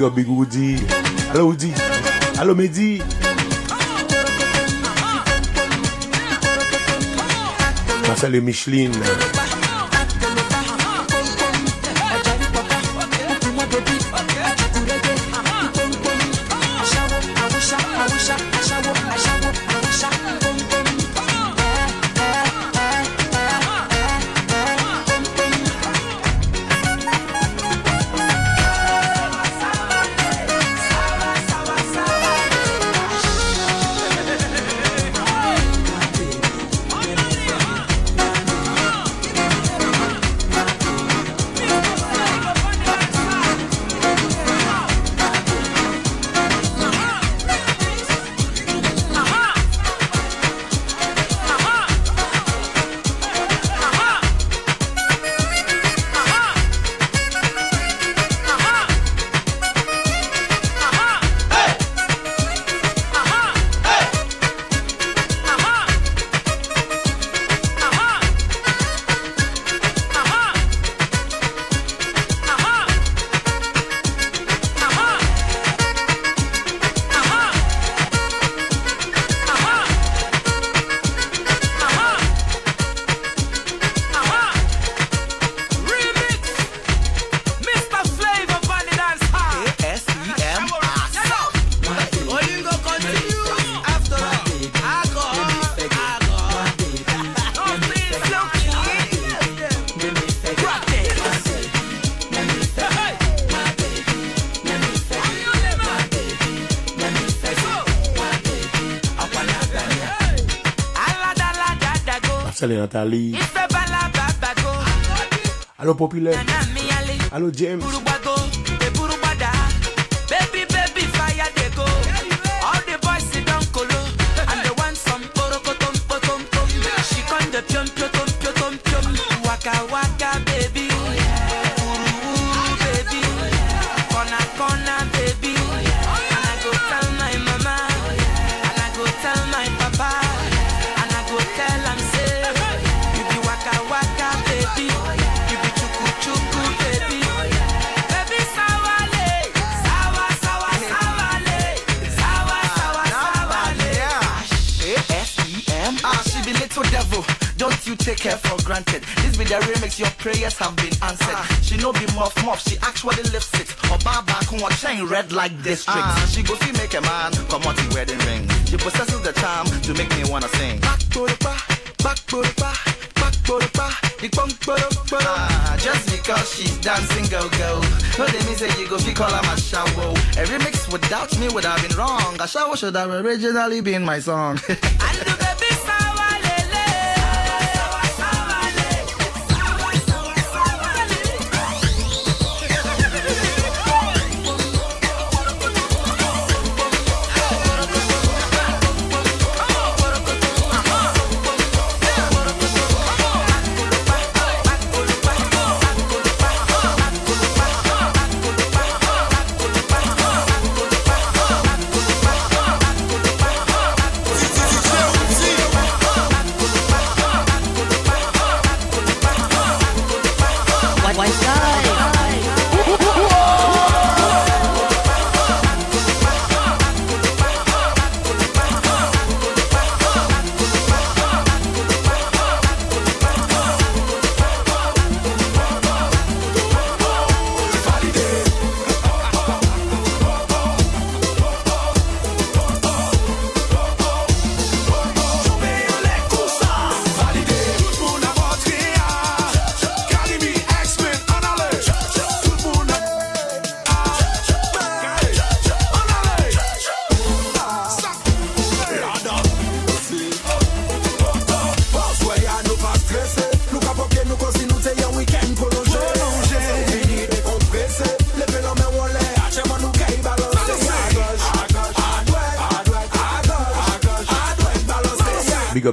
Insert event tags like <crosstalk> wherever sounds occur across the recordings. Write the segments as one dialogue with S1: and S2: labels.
S1: big up Big Woody. Allo Woody. Allo Mehdi. Marcel et Micheline. Et Nathalie. Allô Populaire. Allô James.
S2: Your prayers have been answered. She no be muff muff, she actually lifts it. Or bar back on chain red like district. she go see make a man come out the wedding ring. She possesses the charm to make me wanna sing. Back to the bar, back to the bar, back to the bar. Ah, just because she's dancing go go. No, they mean say you go fi call her my shower. A remix without me would have been wrong. A shower should have originally been my song. <laughs>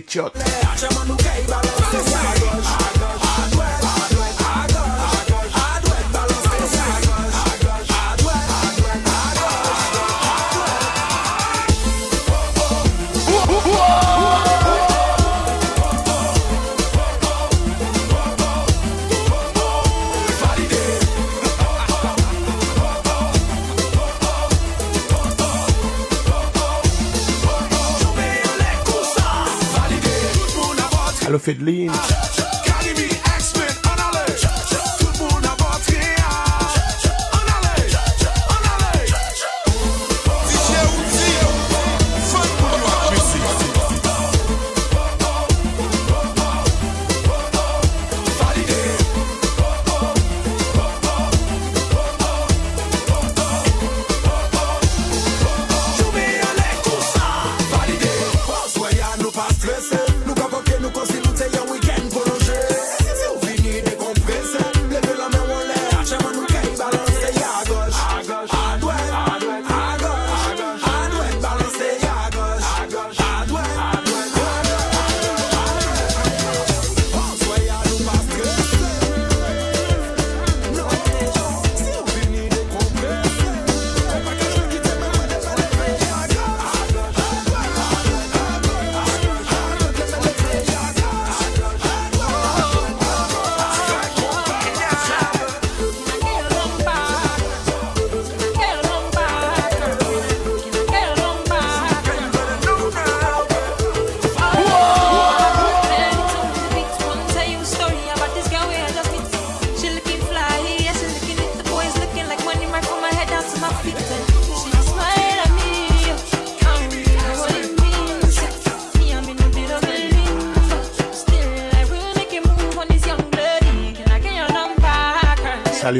S2: picture.
S3: fiddly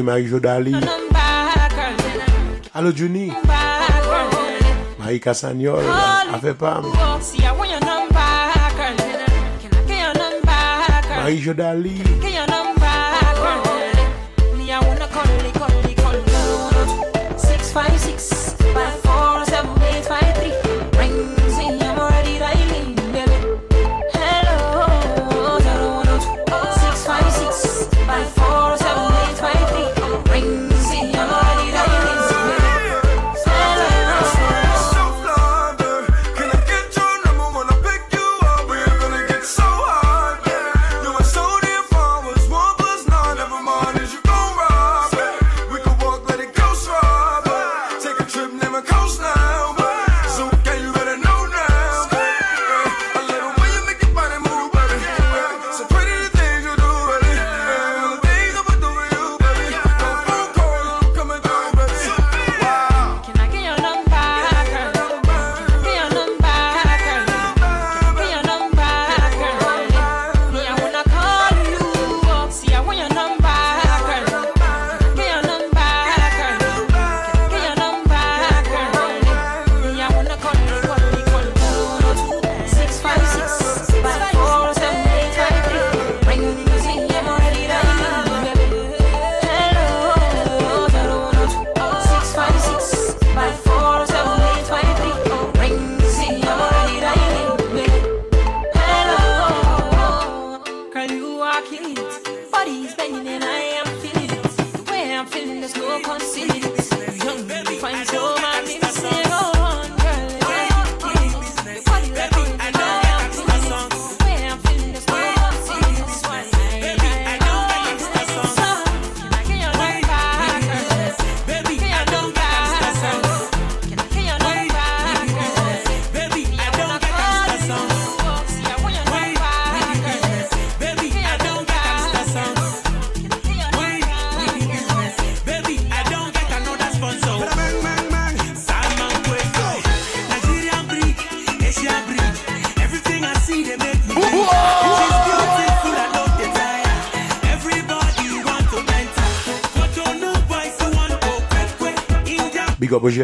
S3: Marie-Jo Dali. Allo Jouni. Marie Cassagnol. Afe Pam. Marie-Jo Dali.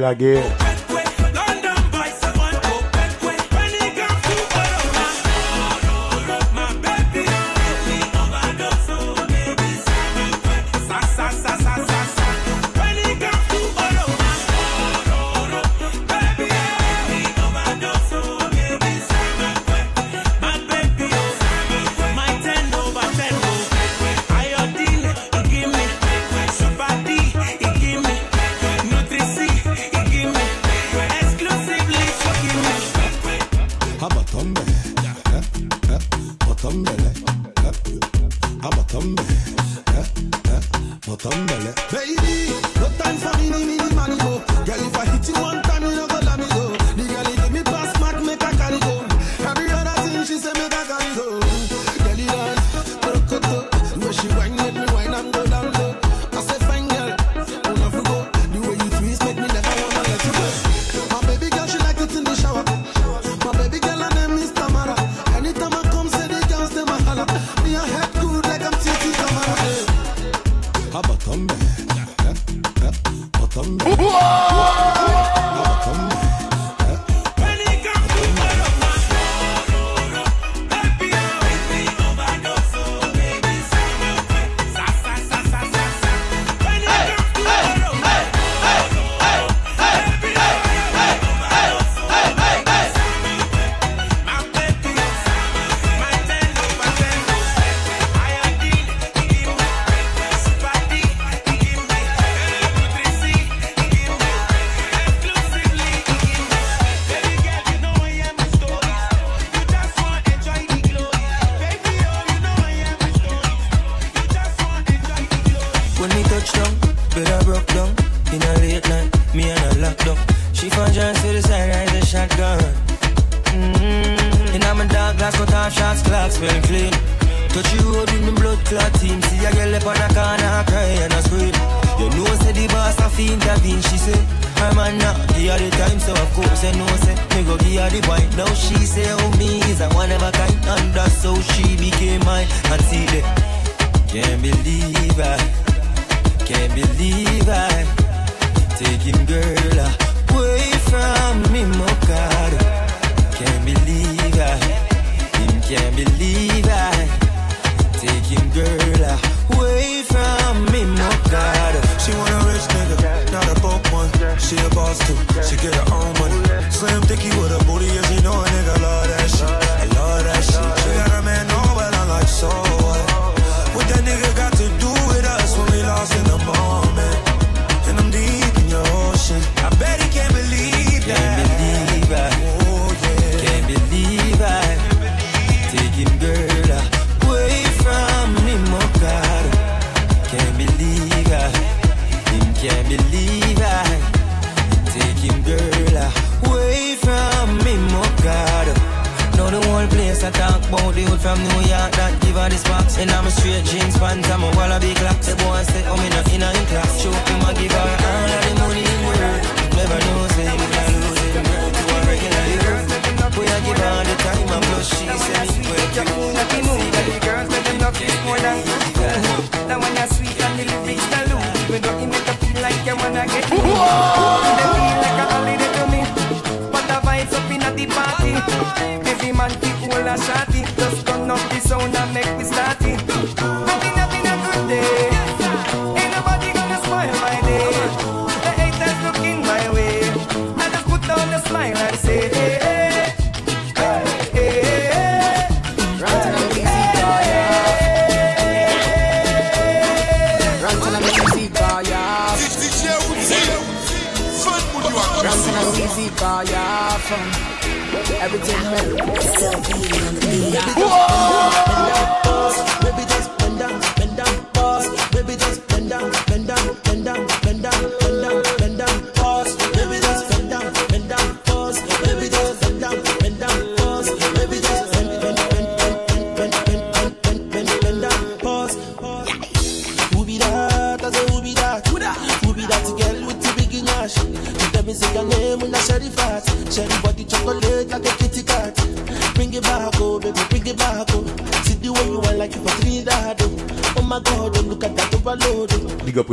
S4: la guerre.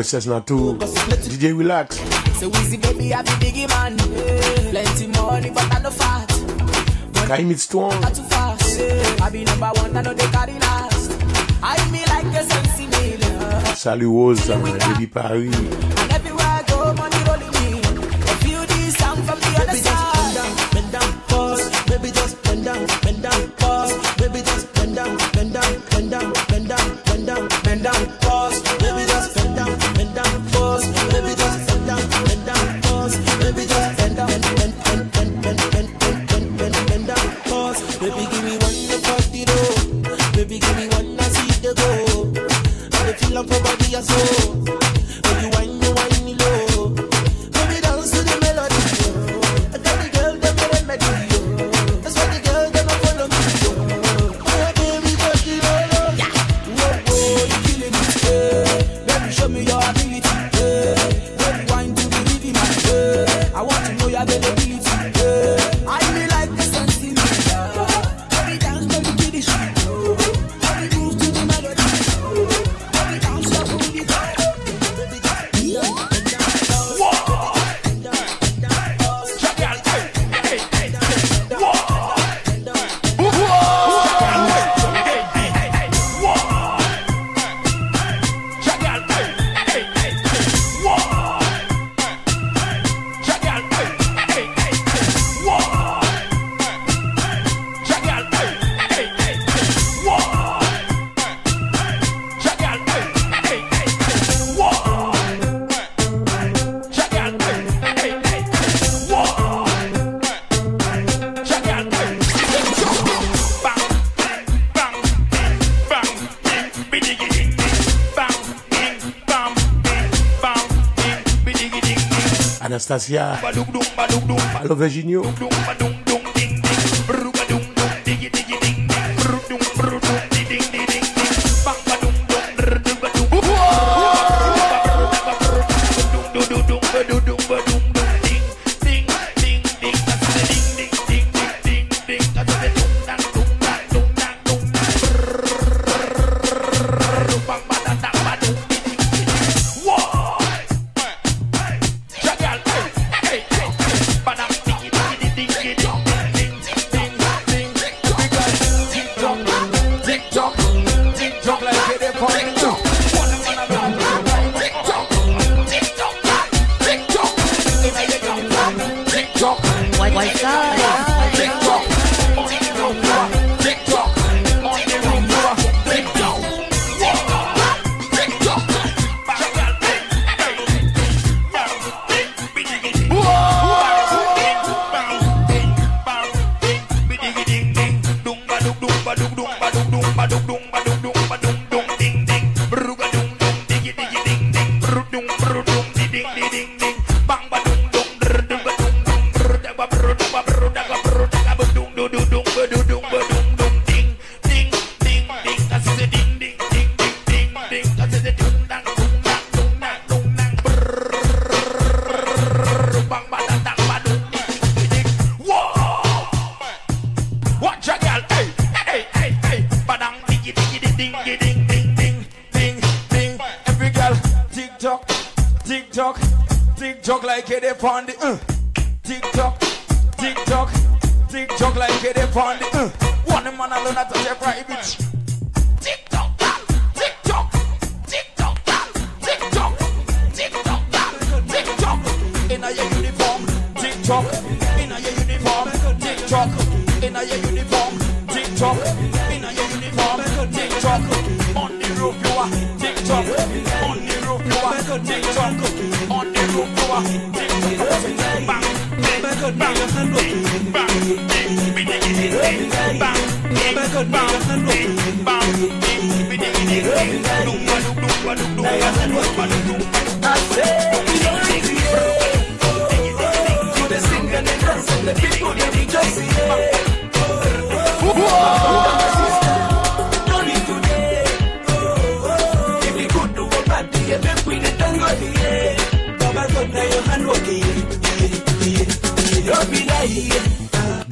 S4: versus not.
S2: DJ relax. Time strong.
S5: Too fast. I be number one, I know they last. I like a sensi
S2: baby Paris.
S6: Anastasia. Allo Virginio.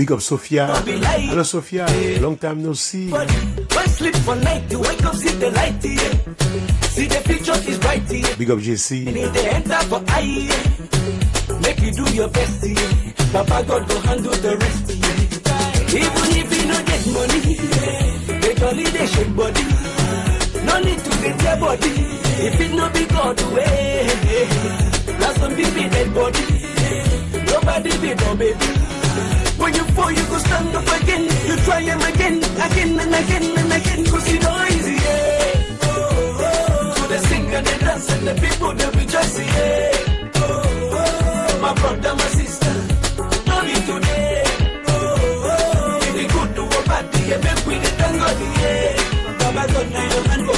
S6: Big up Sophia. Hello Sophia. Long time no see.
S7: Why sleep for night? You wake up, see the light here. See the picture is bright here.
S6: Big up JC.
S7: Need the enter for eye. Make you do your best. Papa God go handle the rest. Even if you no get money, make holiday shake body. No need to get your body. If it no be God way, now some people dead body. Nobody be no baby. When you fall, you go stand up again. You try him again, again and again and again. Cause you know easy, yeah. Oh, oh. oh. So they sing and they dance and the people they rejoice, yeah. Oh, oh. My brother, my sister, no need today. Oh, oh. oh. If you good to a bad, yeah, make we the thank God, yeah. Baba God, now your hand go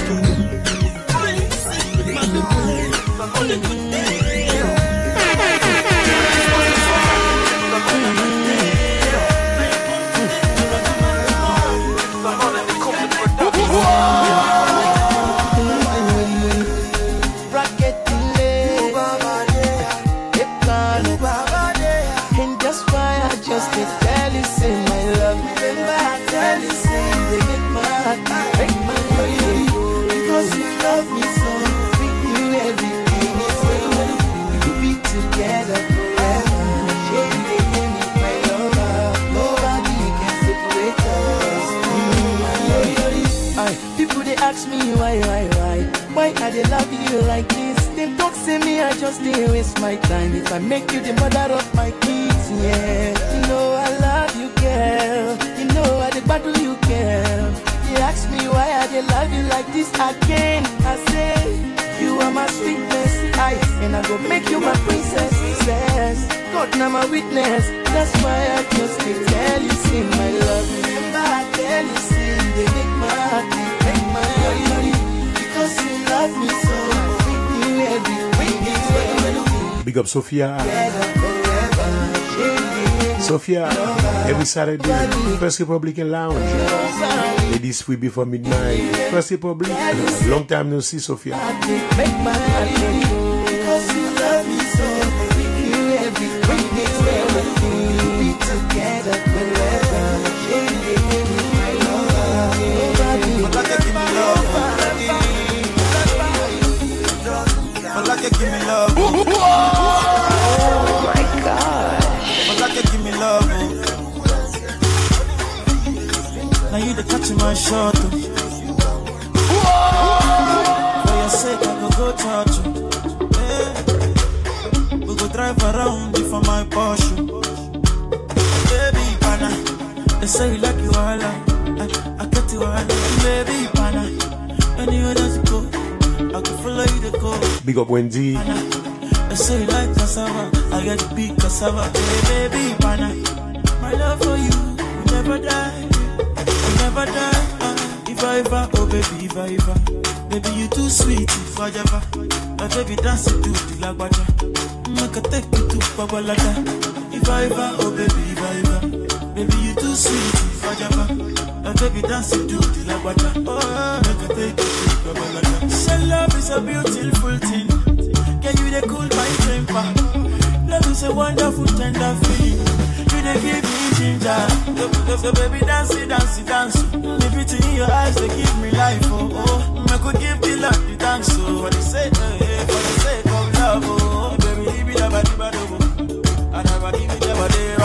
S8: just
S7: didn't waste my time. If I make you the mother of my kids, yeah. You know I love you, girl. You know I battle you, girl. You ask me why I did love you like this again. I say, you are my sweetness, I and I go make you my princess. Says, God now my witness. That's why I just can tell you, see my love. Remember I tell you, see they make my heart make my heart. Because you love me
S1: Big up Sophia. Sophia, every Saturday, First Republican Lounge. Ladies free before midnight. First Republic. Long time no see, Sophia.
S9: The my shot. For your sake, I go go you. Yeah. We go drive around for my Porsche. Baby, pana. They say you like you all. I, I get you all. Baby, pana. Anywhere that you go, I can follow you to go.
S1: Big up Wendy.
S9: They say you like cassava, I get the big cassava. Hey, baby, pana. My love for you will never die, never die. Ah, if I ever, oh baby, if I ever, baby you too sweet, if I ever, my baby dance it to the lagwaja. Make I take you to Babalada. If I ever, oh baby, if I ever, baby you too sweet, if I ever, my baby dance it to the lagwaja. Oh, I take you to Babalada. Say love is a beautiful thing. Can you they cool my temper? Love is a wonderful tender feeling. They give me ginger. So, baby dance it, dance it, dance. The beauty in your eyes they give me life. Oh oh, I could give the love the thanks. So for the sake, eh, eh, for the sake of love. Oh baby, leave it about the bad. I never give it never day,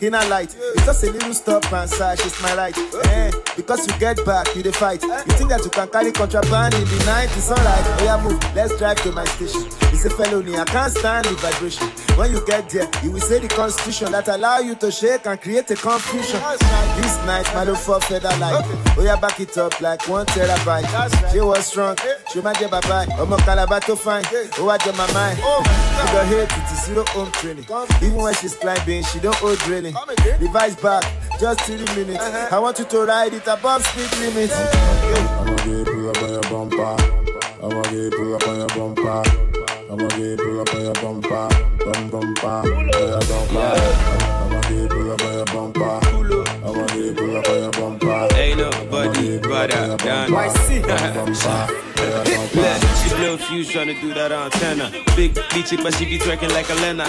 S10: in a light. It's just a little stop and side. She's my light. Eh, because you get back, you the fight. You think that you can carry contraband in the night? It's alright. Oh, yeah, move. Let's drive to my station. It's a felony. I can't stand the vibration. When you get there, you will say the constitution that allow you to shake and create a confusion. This night, my love for feather light. Oh, yeah, back it up like one terabyte. She was strong. She might get bye bye. Oh, my calabar to fine. Oh, I get my mind. Oh, to the head, it is zero home training. Even when she's climbing, she don't owe drilling. Device back, just three minutes. Uh-huh. I want you to ride it above speed limit.
S11: I'ma get pull up on your bumper. I'ma get pull up on your bumper. I'ma get pull up on your bumper. Bum bumper. On your bumper. I'ma get pull up on your bumper. I'ma get pull up on your bumper.
S12: Ain't nobody but I done. She blow fuse trying to do that antenna. Big bitch, but she be twerking like a Lena.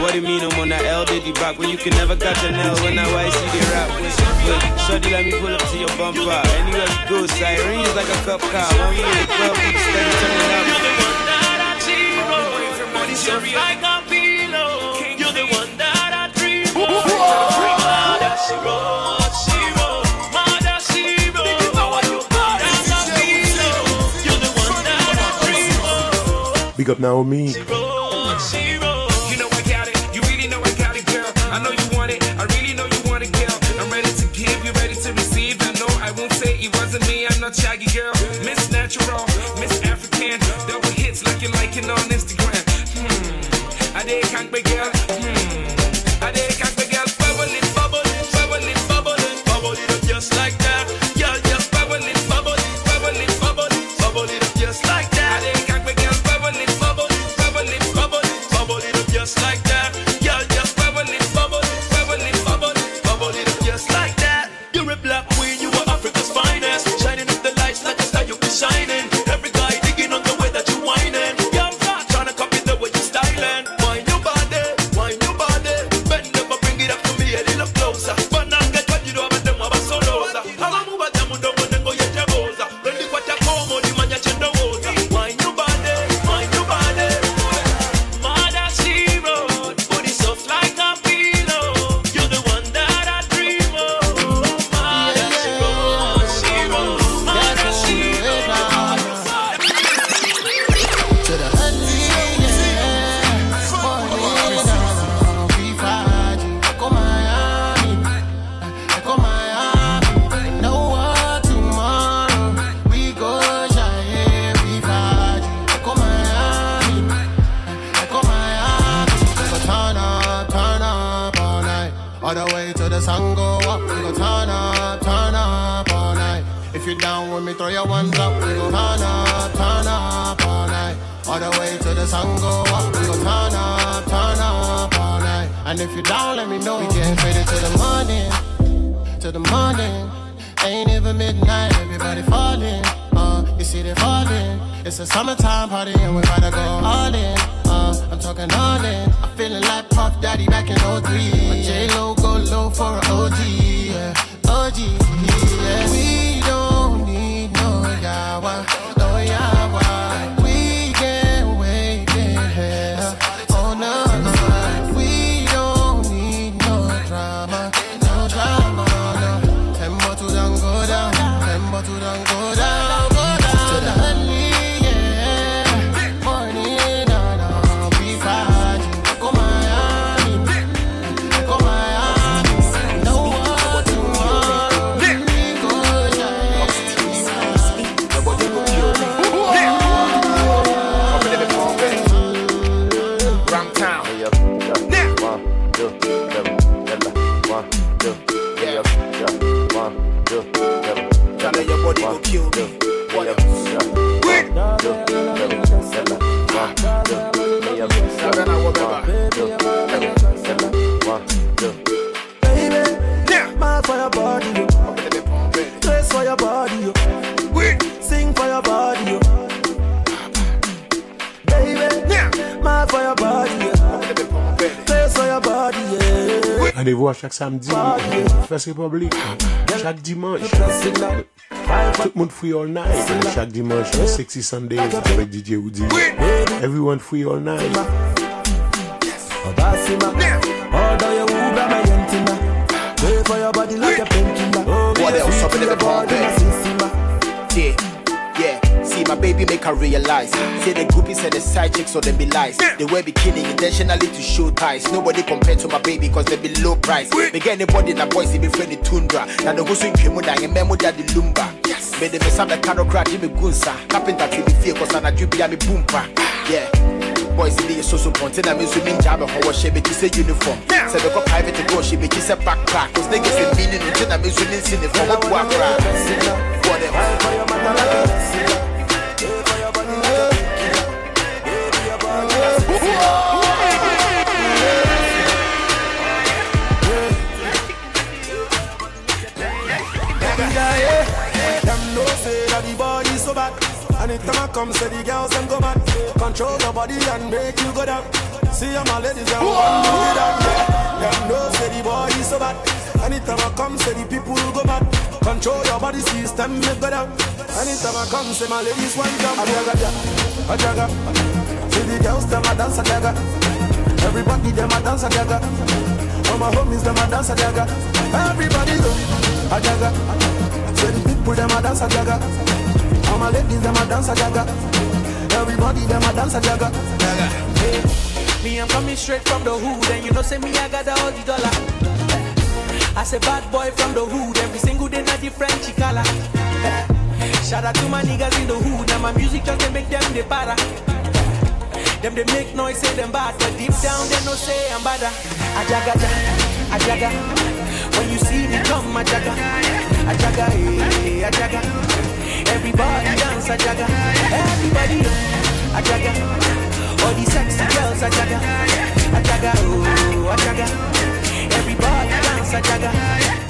S12: What do you mean I'm on that L Diddy back when you can never catch an L when I see the rap? But shorty let me pull up to your bumper. Anywhere we go, sirens like a cup car. One minute, twelve weeks, steady turning up.
S13: Just like
S2: Big up Naomi.
S13: I got it. You really know I got it, girl. I know you want it. I really know you want it, girl. I'm ready to give. You ready to receive. I know I won't say it wasn't me. I'm not shaggy, girl. Miss Natural, Miss African. Double hits like you like it on
S1: Rendez-vous à chaque samedi, Fest République, chaque dimanche. Tout le monde free all night. Chaque dimanche, Sexy Sundays avec DJ Woody. Everyone free all night.
S14: Basima, order your Uber, my intima. Pay for your body like a painkiller.
S15: What else
S14: sweet
S15: up in
S14: to
S15: the
S14: your my
S15: baby make her realize. Say the groupies and the side chicks so them be lies. They wear bikini intentionally to show ties. Nobody compared to my baby cause they be low price. They get anybody in a boys they be friendly tundra. Now the who's in Kemo da and memo da the lumba. Yes. Made them some the cano crack Jimmy Gunsa. Carpenter to be fear cause I'm a jubia me boompa. Yeah. Boys be so so ponte na me so min job ho she be say uniform. Say the go private to go she be say backpack. Cause niggas say meaning no na me so nin sin for what wa cry. Whatever.
S14: Them Anytime I come, say the girls them go mad. Control your body and make you go down. See all my ladies want to do that. Yeah. Them know say the body so bad. Anytime I come, say the people go mad. Control your body system, make go down. Anytime I come, say my ladies want jump. Ajaga, ajaga. See the girls them a dance ajaga. Everybody them a dance ajaga. All my homies them a dance ajaga. Everybody go ajaga. Say the people them a dance ajaga. My ladies them a dance ajaga. Everybody them a dance ajaga.
S16: Hey, me, I'm coming straight from the hood, and you know, say me, I got all the dollar. I say bad boy from the hood, every single day, not different chicala. Shout out to my niggas in the hood, now my music just they make them the para. Them they make noise, say them bad, but deep down they no say I'm bad. Ajaga, ajaga. When you see me come, ajaga, ajaga, eh, ajaga. Everybody dance, a ajaga. Everybody, a ajaga. All these sexy girls, ajaga, ajaga, oh, a ajaga. Everybody dance, ajaga.
S14: My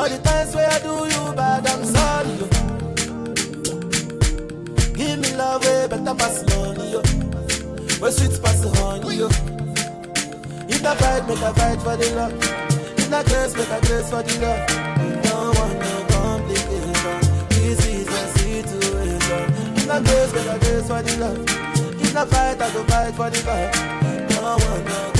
S14: All the times where I do you bad, I'm sorry, yo. Give me love way better pass money, yo. Where sweet pass honey, yo. If I fight, make I fight for the love. If I grace, make I grace for the love. Don't want no complication. This is a situation. If I grace, make I grace for the love. If I fight, I go fight for the love. Don't want no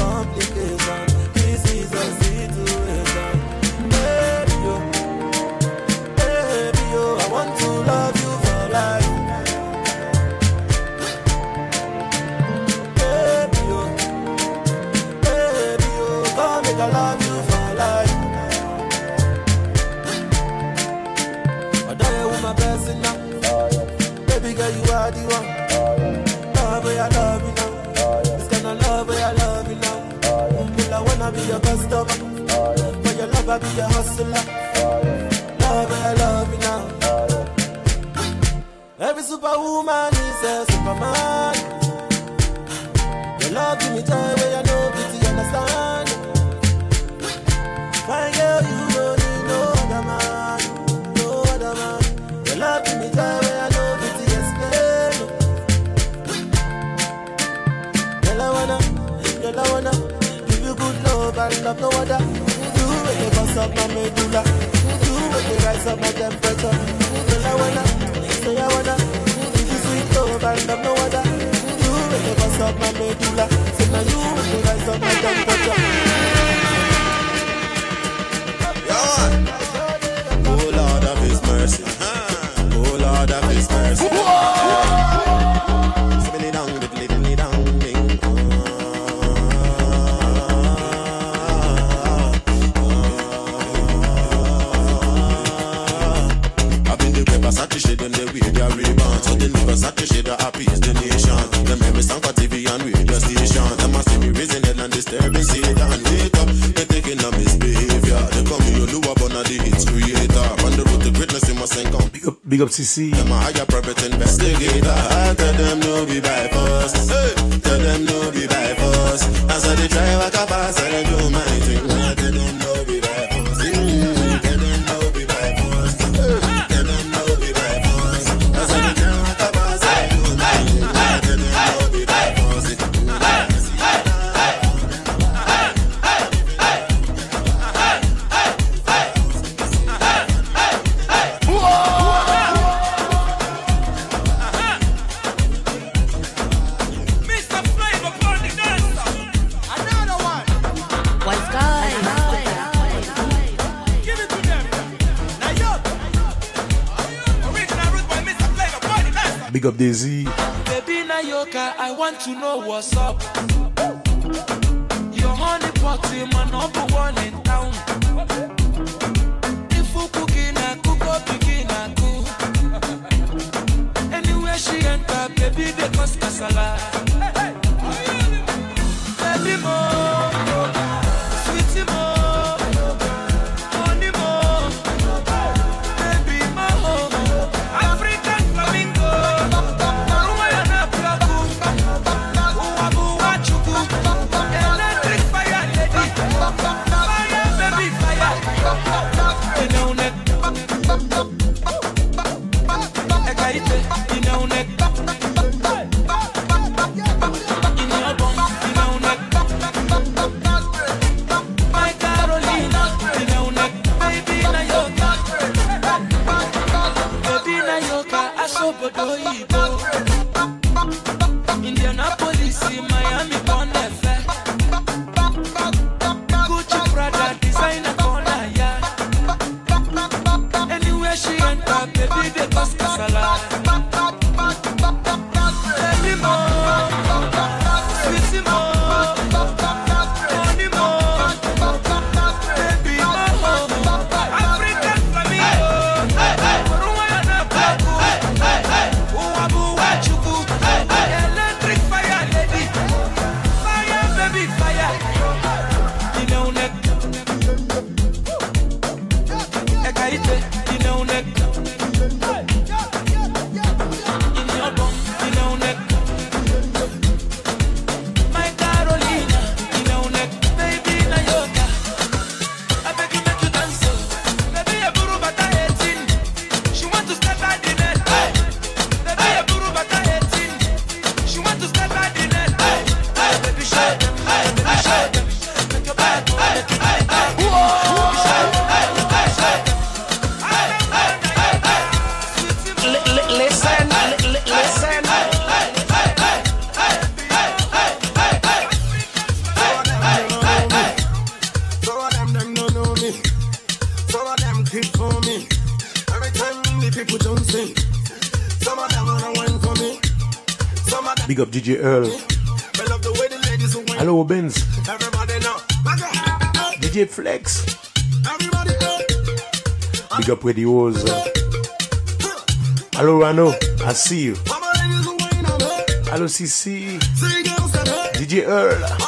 S9: Big see you. Hello CC. DJ Earl.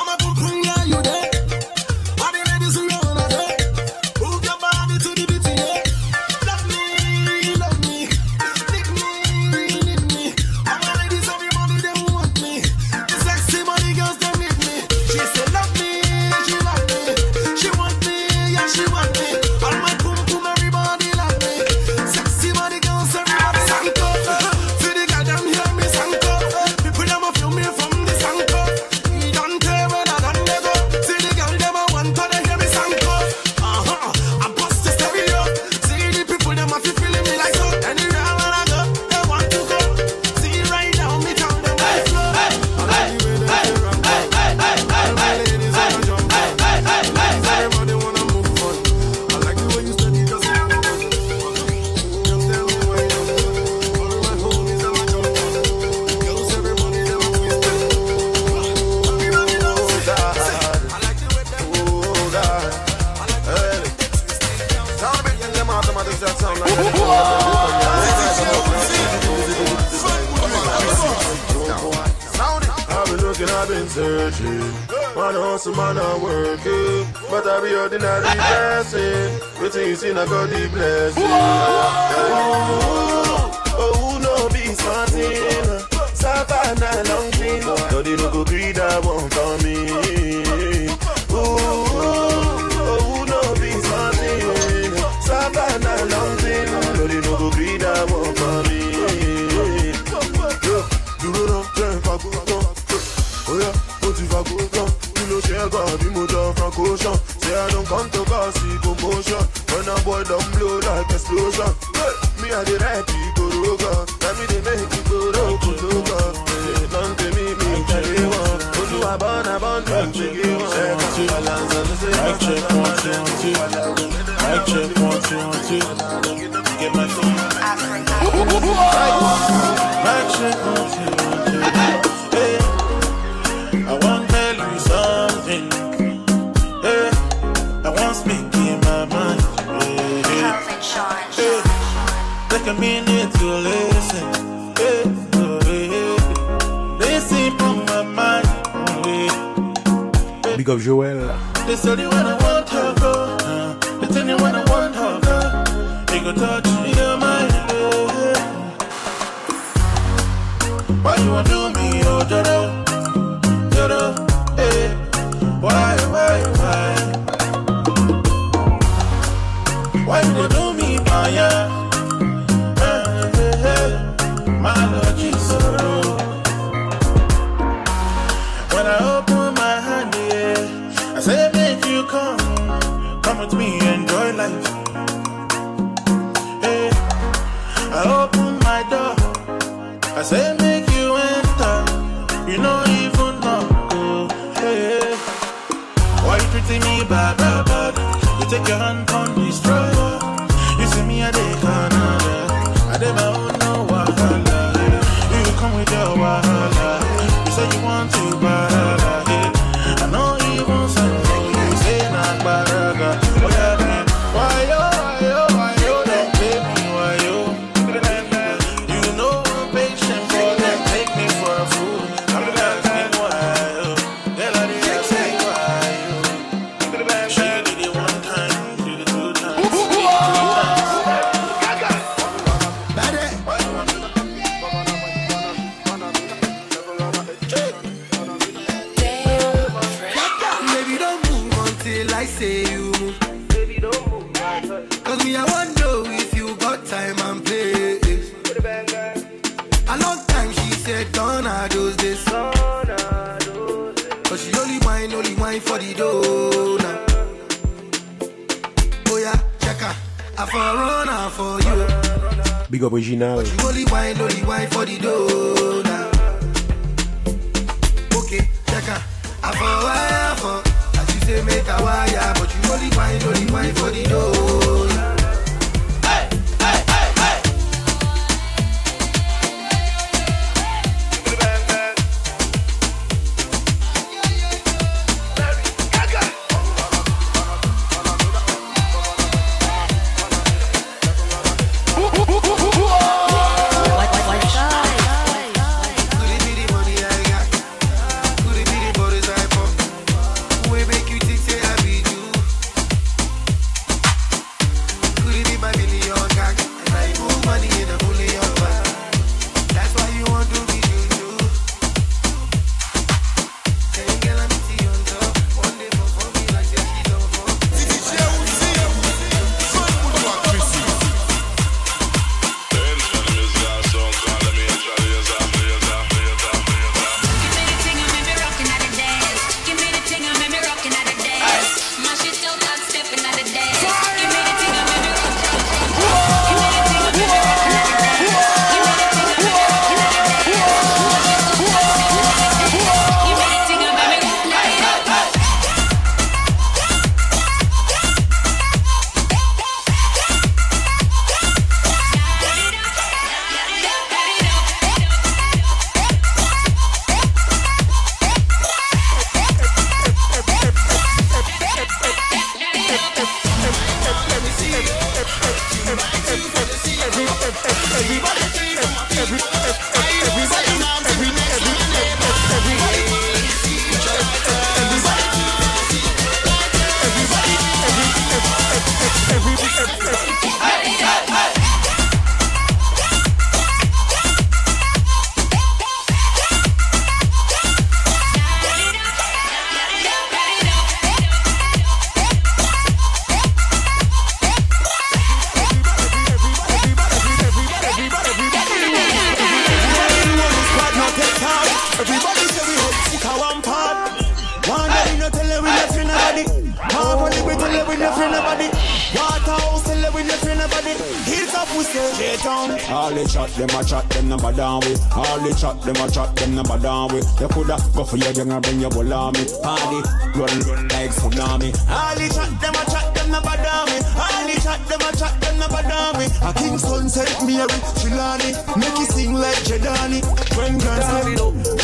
S7: Heels up we say straight on.
S17: All the chat, them a chat, them number down with. All the chat, them a chat, them number down with. You coulda go for your young and bring your bull on me. Party, run like tsunami.
S7: All the chat, them a chat, them never down me. All the chat, them a chat, them never down me. A Kingston said Mary, Chilani, make it sing like Jedani. When girls say,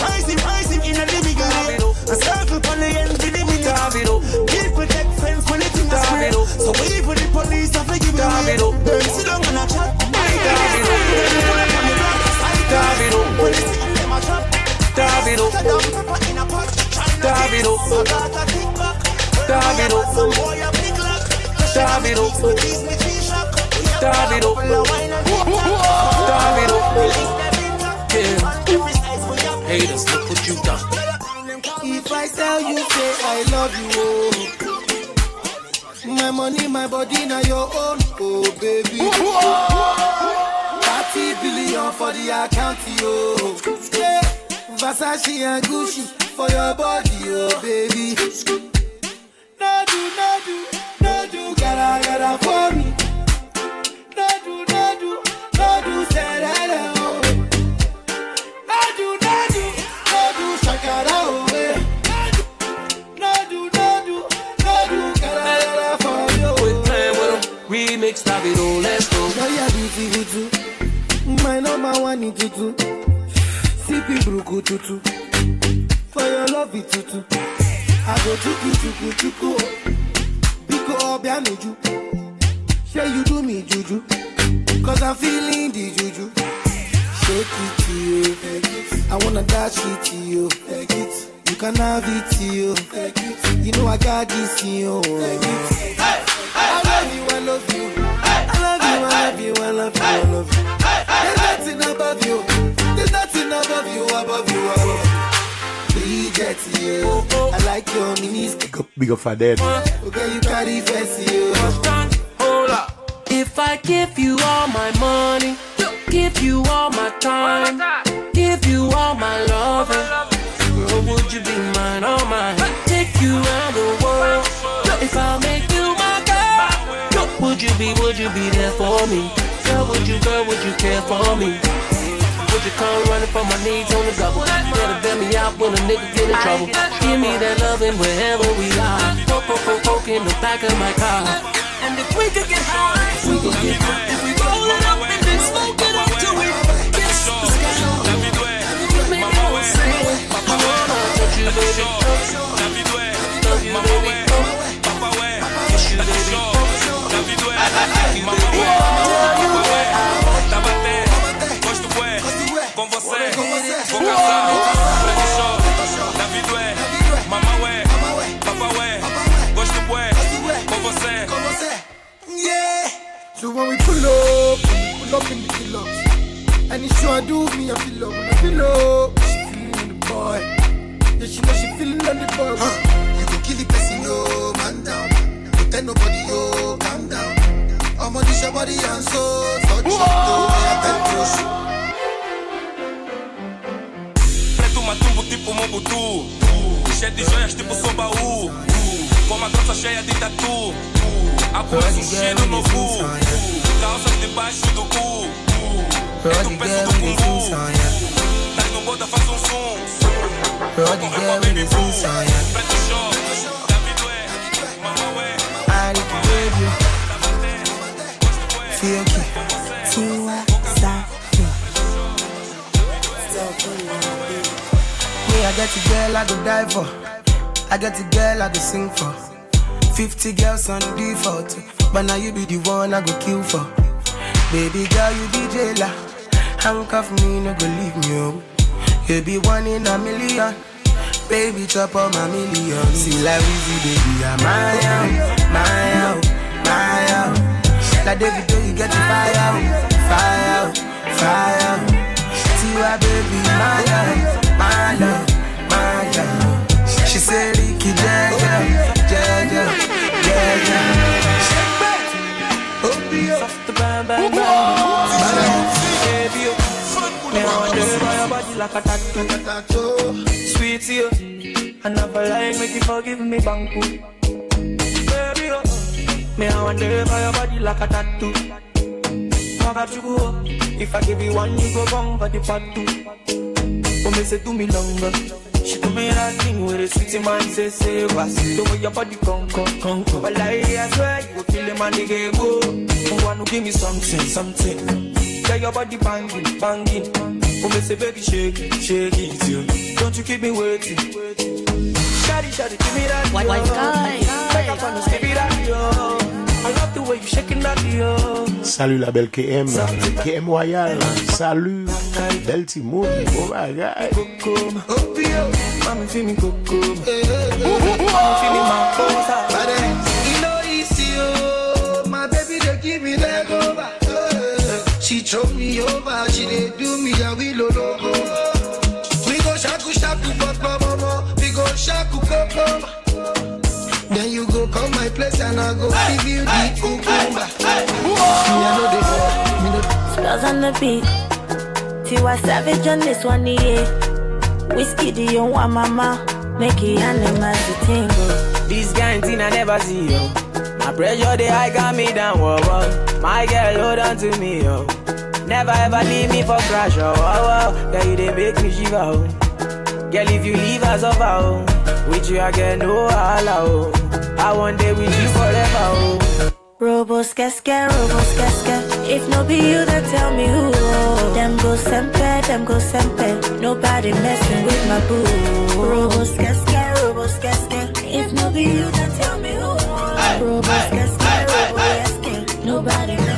S7: rise him, rise him in a living A circle on the end with the minute. People take fence when it in the square. So wait for the police, I forgive you. Them sit down and a chat.
S9: Haters, look what you done.
S7: If I tell you, say I love you, oh. My money, my body, now your own, oh baby. 30 billion for the account, yo. Yeah. Versace and Gucci for your body, oh baby. No do, no do, no do, gotta, gotta for me.
S9: Remix Davido, let's go.
S7: You're beautiful. My number one in tutu. Sippy bruku tutu. For your love it tutu. I go chuku chuku chuku. Biko obianuju. Say you do me juju. Cause I'm feeling the juju. Shake it to you. I wanna dash it to you. You can have it to you. You know I got this in you. I love you, I love you. I love you, I love you, I love you, I love you. There's nothing above you. There's nothing above you, above you, above you. Bridget, you. I like your minis.
S1: Big up, big up for that.
S7: Okay, you carry fancy, you.
S9: Hold up. If I give you all my money, give you all my time, give you all my love, girl, would you be mine, all mine? Take you around the world. If I make you my girl, would you be, would you be there for me? Girl, would you, girl, would you care for me? Would you come running for my needs on the double? Better bail me out when a nigga get in trouble. Give me that loving wherever we are. Poke, poke, poke, poke in the back of my car. And if we could get high, we could get high. If we roll it up and then smoke it up till we wanna touch you, baby. Love you, baby. Kiss you, baby.
S18: Gosto bué, com você, vou casar. Prende show, David ué, mama ué, papa ué. Gosto bué, com você.
S7: Yeah. So when we pull up, pull up in the deluxe. And it's sure do me, I feel love when I feel love. She know she feeling on the boy.
S19: You go kill the person, yo, man down. Don't tell nobody, yo, calm down. I'm on this your body and soul. Touch it, I.
S18: Preto matumbo tipo Mobutu. Cheio de joias tipo sou baú. Com uma calça cheia de tatu. Agulha cheiro no cu. Calças debaixo do cu. É do peso do cumbu. No boda, faz um som.
S7: Rod
S18: Com rima, baby boo. Preto show. David ué, mama ué.
S7: I need to give you. Feel key. Tua safi. Me, I get a girl I go die for. I get a girl I go sing for. 50 girls on default. But now you be the one I go kill for. Baby girl, you be jailer. Handcuff me, no go leave me. Oh. You be one in a million. Baby, chop on my million. See like easy, baby, I'm my out, my out, my out. Like David, do you get the fire out, fire out, fire out. See why, baby, my love, my love, my love. She said, Ricky, Jaja, Jaja, Jaja.
S9: Soft bang bang bang. Like a tattoo. Sweet you.
S5: And I feel like make you forgive me, banku. Baby, oh. Me, I want to your body like a tattoo. Got you go. If I give you one, you go wrong for the part two. Oh, me say do me longer. She do me that thing with a sweet man say say was the way your body come come come come. But like I swear you go feel the man they go. You want to give me something something. Yeah, your body banging banging. Oh, me say baby shake it shake it you. Don't you keep me waiting. Shawty shawty give me that
S20: White-
S5: yo.
S20: white guy.
S5: Make up on the give me that yo. I love the way you shaking that yo.
S2: Salut la belle KM, KM Royal, salut, belle Timoun, oh my god.
S5: Mami feel coco. Mami feel me my
S7: throw me over, she dey do me a will over. We go shaku shaku papa mama, we go shaku papa. Then you go come my place and I go give you the cucumber. Me I know the fall, me know
S21: Spells on the beat. Tiwa Savage on this one, yeah. Whiskey, do you want mama? Make it animals to tingle. Oh.
S12: This kind thing I never see, yo. My pressure, they high got me down, whoa, whoa. My girl, hold on to me, yo. Never ever leave me for crash, oh, oh, oh. Girl, you they make me shiver, oh. Girl, if you leave us over, oh. With you, I get no holla, oh. I want day with you forever, oh.
S21: Robo skeske, robo skeske. If no be you, then tell me who. Oh. Them go sempe, them go sempe. Nobody messing with my boo. Robo skeske, robo skeske. If no be you, then tell me who. Robo skeske, robo skeske. Nobody messing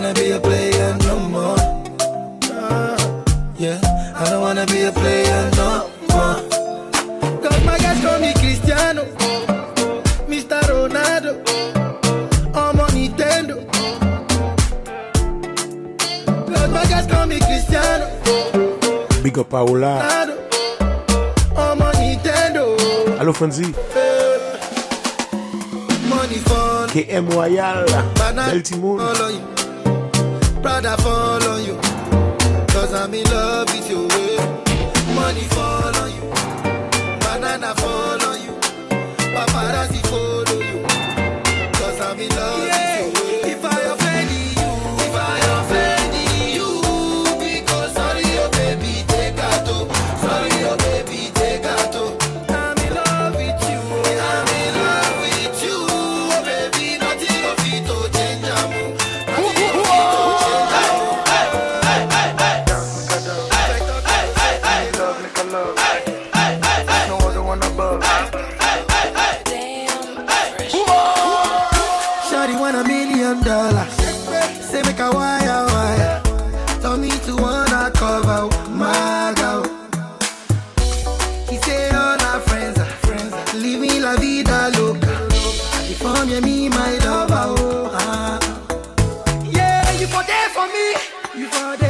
S7: Wanna be a player no more. Ah, yeah. I don't wanna be a player no more. Cause my guys call me Cristiano, Mr. Ronaldo, I'm on Nintendo. Cause my guys call me Cristiano,
S2: Big up Paola.
S7: I'm on Nintendo.
S2: Allo Fonzi, KM Royal, belle Timoun.
S7: fall on you. Cause I'm in love with you. Money fall on you, banana fall on you, paparazzi You for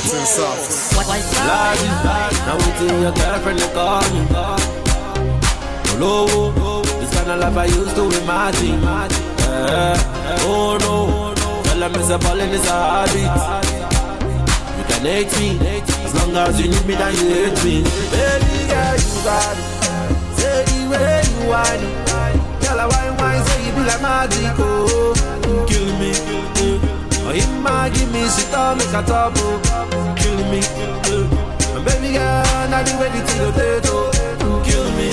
S10: Everything
S11: soft.
S14: Large, now waiting your girlfriend to call me. Hello, this kind of life I used to imagine. Yeah. Oh no, tell them it's a ballin', it's a habit. You can hate me, as long as you need me, then you hate me. Baby girl, you got it. Say the way you whine, girl, I whine, whine, say you be like magic, oh. Kill me, oh, if my give me sit I'll make a oh. Kill me, and baby girl, now the way the thing rotate, oh. Kill me,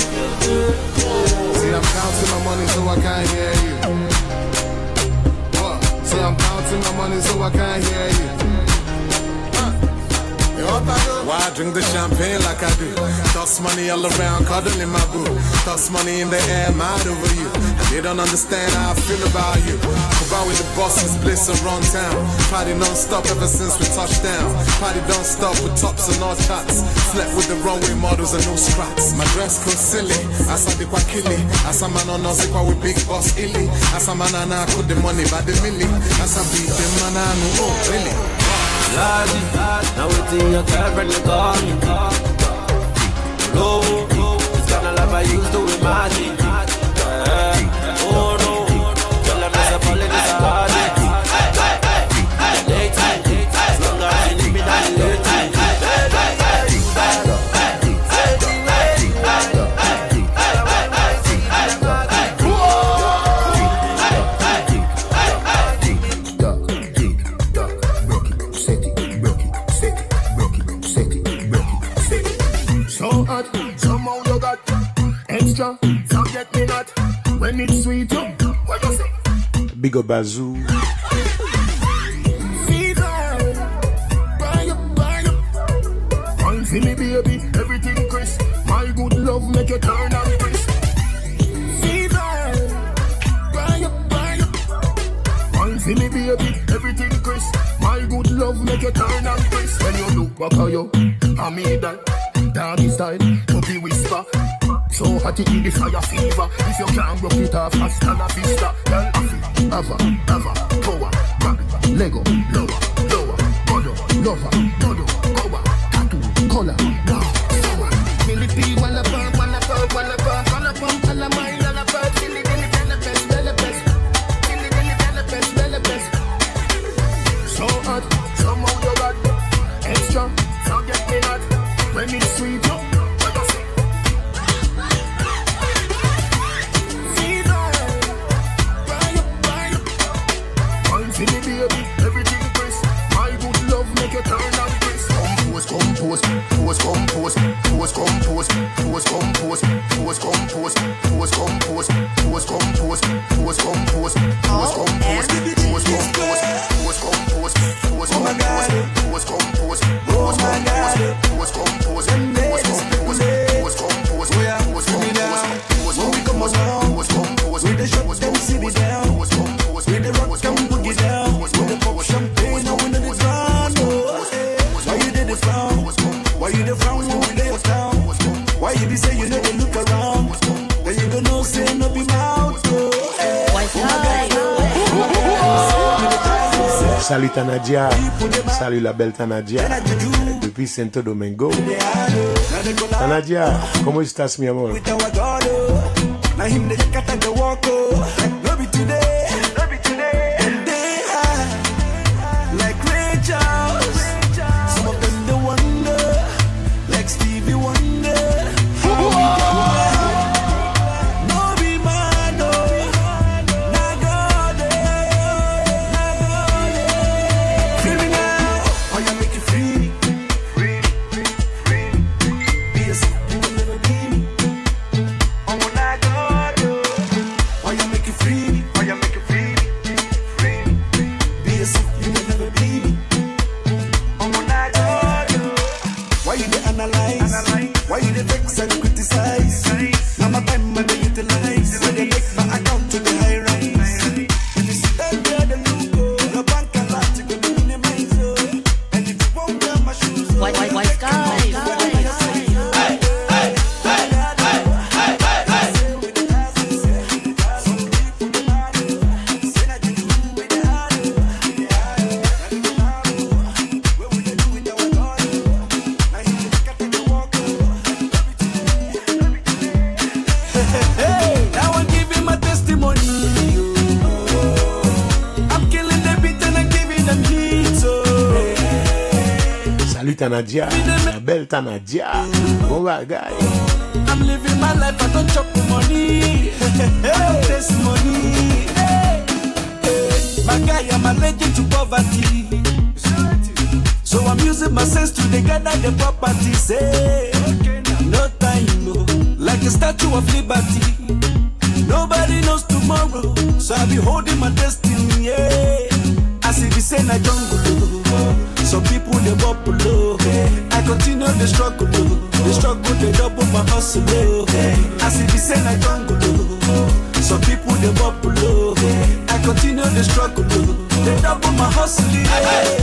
S22: See, I'm counting my money so I can't hear you. See, I'm counting my money so I can't hear you.
S11: Why I drink the champagne like I do? Toss money all around, cuddling my boo. Toss money in the air, mad over you. They don't understand how I feel about you. About with the bosses, bliss around town. Party non-stop ever since we touched down. Party don't stop with tops and all chats. Slept with the runway models and no scraps. My dress code silly, as I did kili. As a man on us, with big boss illy. As a man and I the money by the milli. As I beat the man, I oh, really?
S14: Large, now waiting your girlfriend to call me. Hello, this kind of life I used to imagine.
S22: When it's sweet. What you say?
S2: Big up Bazoo.
S22: Fever, buy up, buy up. Wine me, baby, everything crisp. My good love make you turn and crisp. Fever, buy up, buy up. Wine me, baby, everything crisp. My good love make you turn and crisp. When you look back at you, I mean that. Doggy style. It in the fire fever. If you can't rock it off, hasta la vista. Girl, Ava, Ava, power, Lego, lower, lower, godo, lover,
S2: label Tanadia depuis Santo Domingo. Tanadia, ¿cómo estás, mi amor?
S7: So I be holding my destiny, yeah. As if it's in a jungle, oh. some people they bubble, oh. I continue the struggle, oh. the struggle they double my hustle, as if it's in a jungle, some people they bubble, I continue the struggle, they double my hustle. Yeah.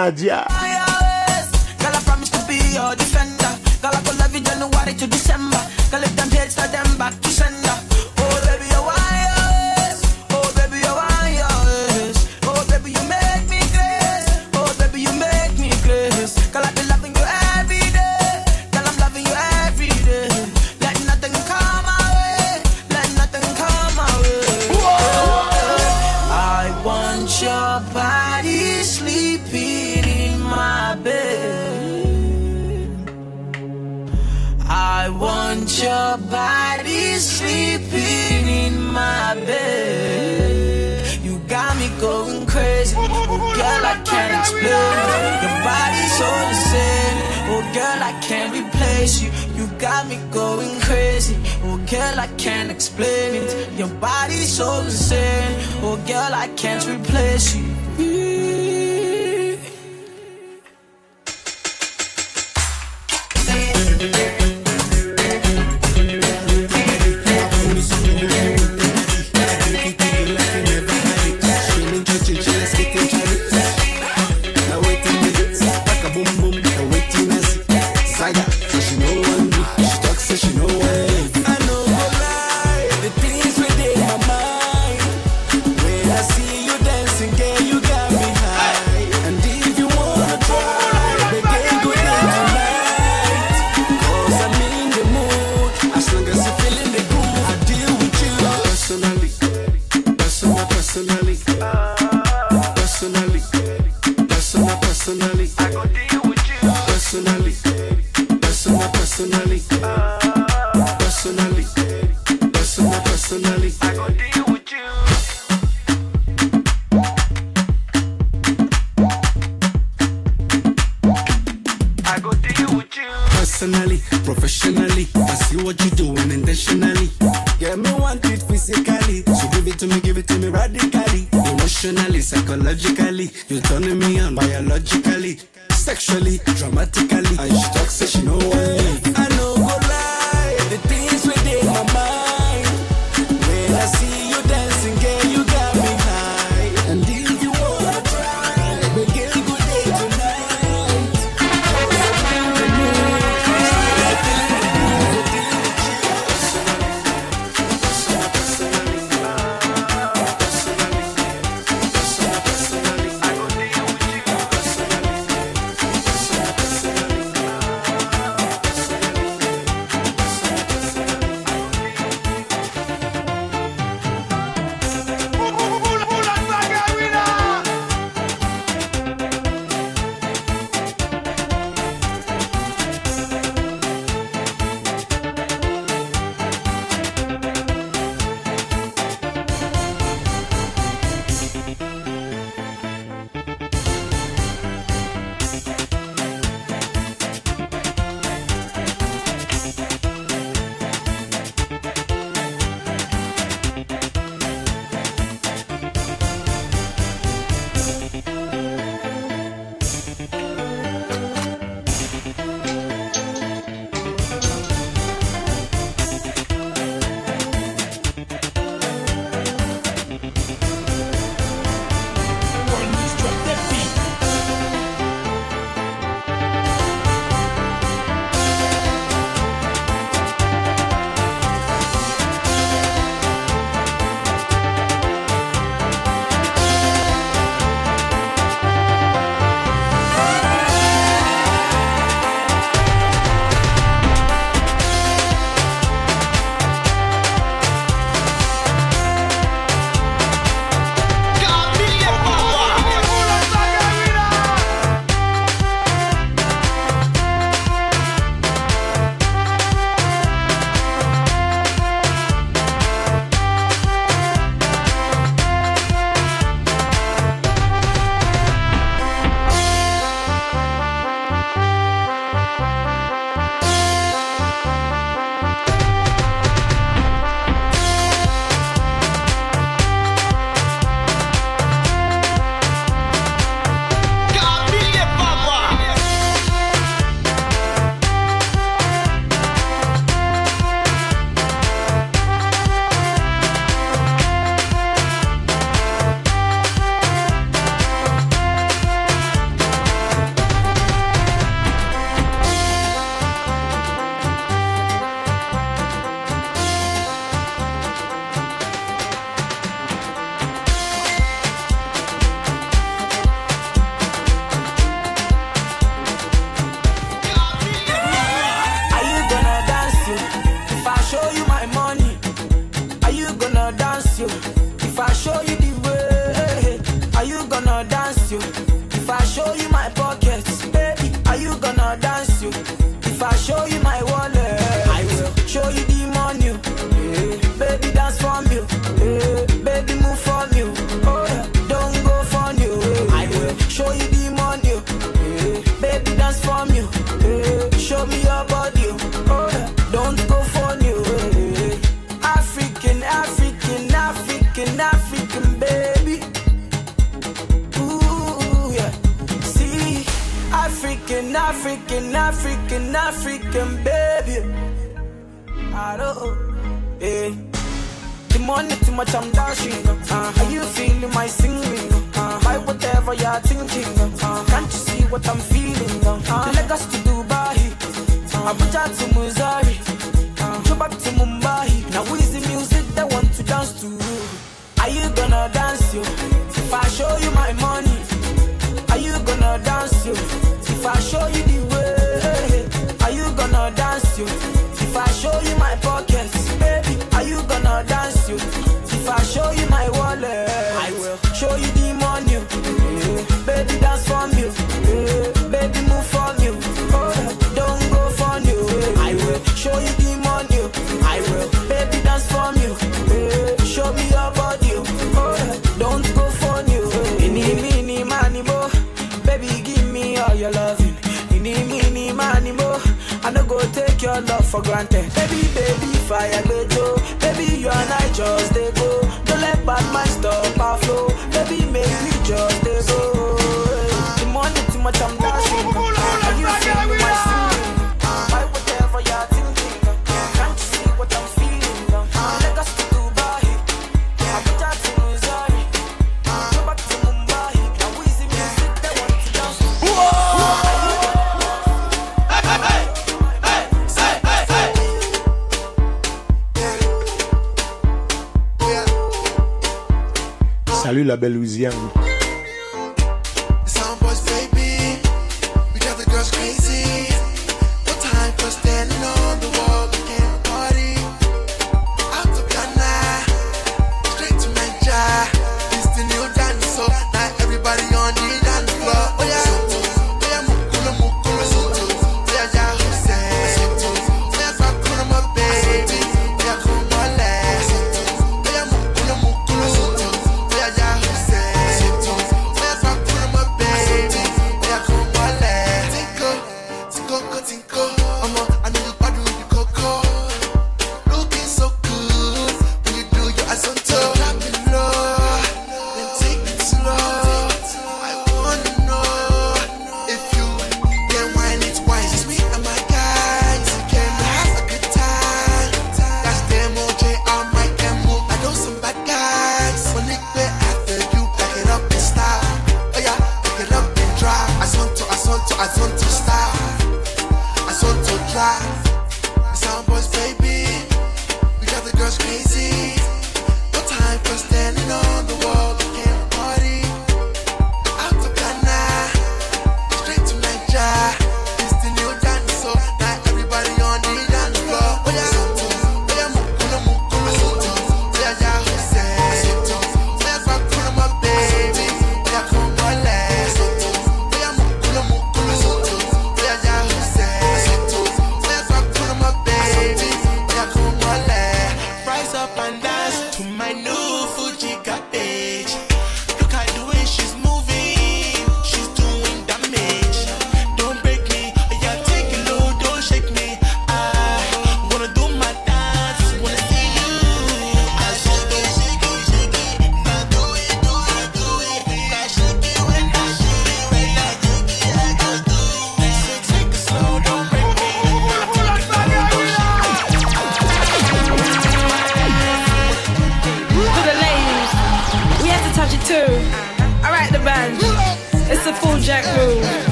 S23: Nadia. girl, I can't replace you.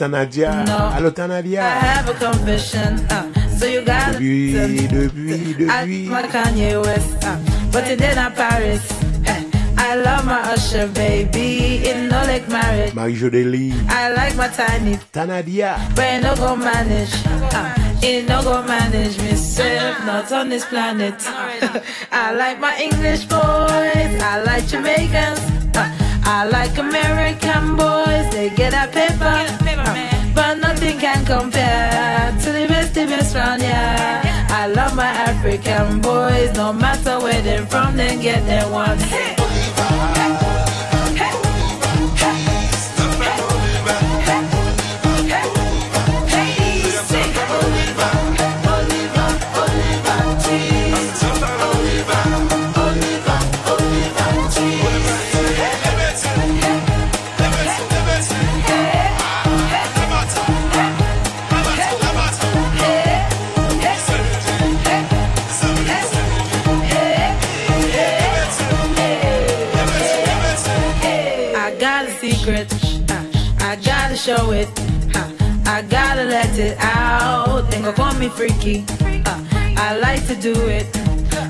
S2: Tanadia.
S20: No,
S2: Allô Tanadia.
S20: I have a confession. Uh, so you got
S2: depuis,
S20: depuis,
S2: depuis.
S20: I, my Kanye West. Uh, but it did not Paris. Uh, I love my Usher, baby. It no like marriage.
S2: Marie-Jo
S20: I like my tiny.
S2: Tanadia.
S20: But it no go manage. Uh, it no go manage myself, not on this planet. <laughs> I like my English boys, I like Jamaicans, I like American boys, they get a paper. Get a paper but nothing can compare to the best, the best round, yeah. I love my African boys, no matter where they're from, they get their wants. Hey. it out, then go call me freaky. Uh, I like to do it,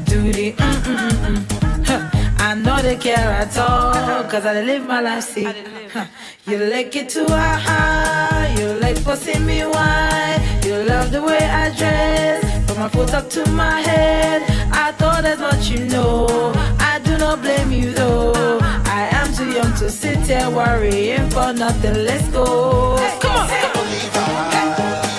S20: do the mm mm mm. mm. Huh. I know they care at all, cause I live my life, see. Huh. You like it too high, you like pushing me why. You love the way I dress, put my foot up to my head. I thought that's what you know, I do not blame you though. I am too young to sit here worrying for nothing. Let's go.
S24: Hey, come on. Hey. Come on.
S1: Hey.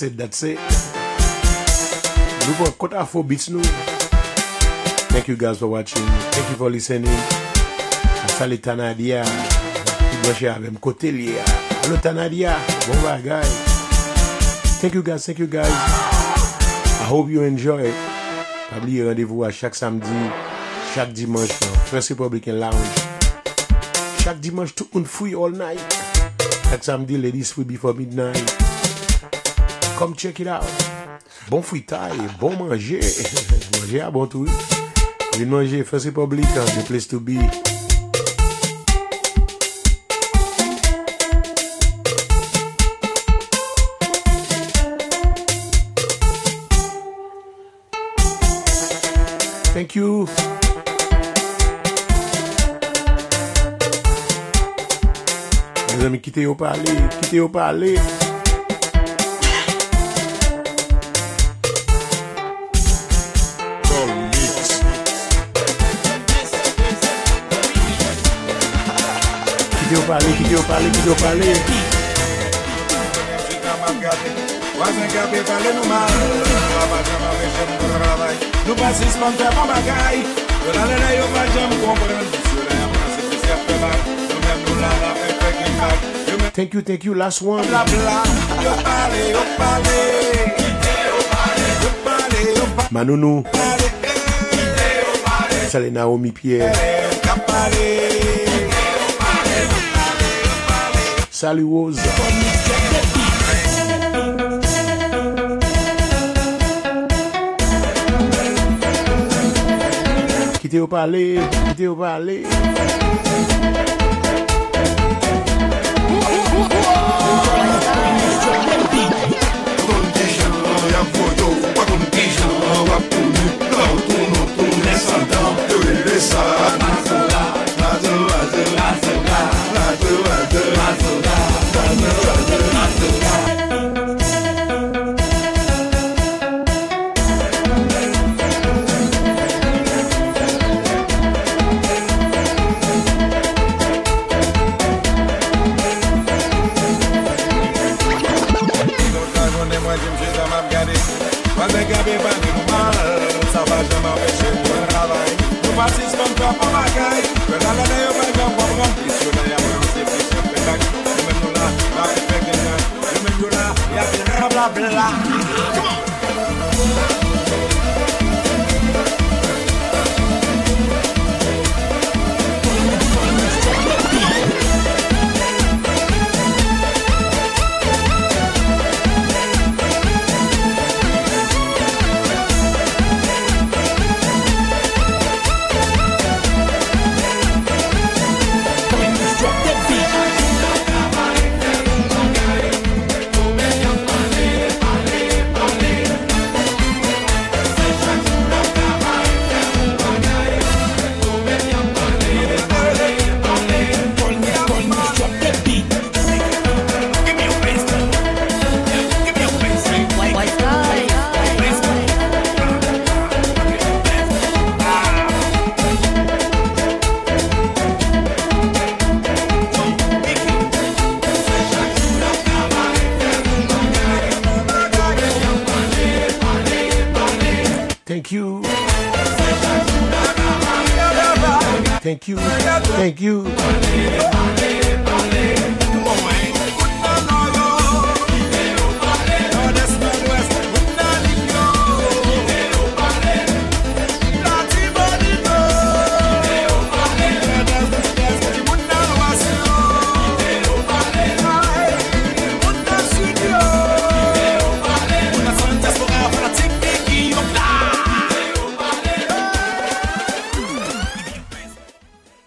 S1: that's it, that's it. Nou pou akot a 4 nou. Thank you guys for watching. Thank you for listening. Asale Tanadia. Ki Mwache avem kote liya. Alo Tanadia. Bon bagay. Thank you guys, thank you guys. I hope you enjoy. Pabli randevou a chak samdi, chak dimanche nan First Republican Lounge. Chak dimanche tout un fouy all night. Chak samdi ladies will be for midnight. Come check it out. Bon fritaille, bon manger. <laughs> manger à bon tou. Vin manje, fese publik, the place to be. Thank you. Mes amis, quittez au parler, quittez au parler. pale, ki diyo pale, ki diyo pale
S11: Wazen kape pale nou mal Nou pasis man fè man bagay Yo la lè yo pa jam kompren Yo la yon prase ki se fè mal Nou mèm nou la la fè fè ki mal
S1: Thank you, thank you, last one.
S11: Bla bla, yo pale, yo pale Yo pale, yo pale
S1: Manounou Salena Omi Pierre.
S11: Yo pale Salut Rose. Kite yo pale, kite yo pale. Wap pou nou, nou tou nou tou
S25: Nesan dan, yo
S1: e lesa pasis pan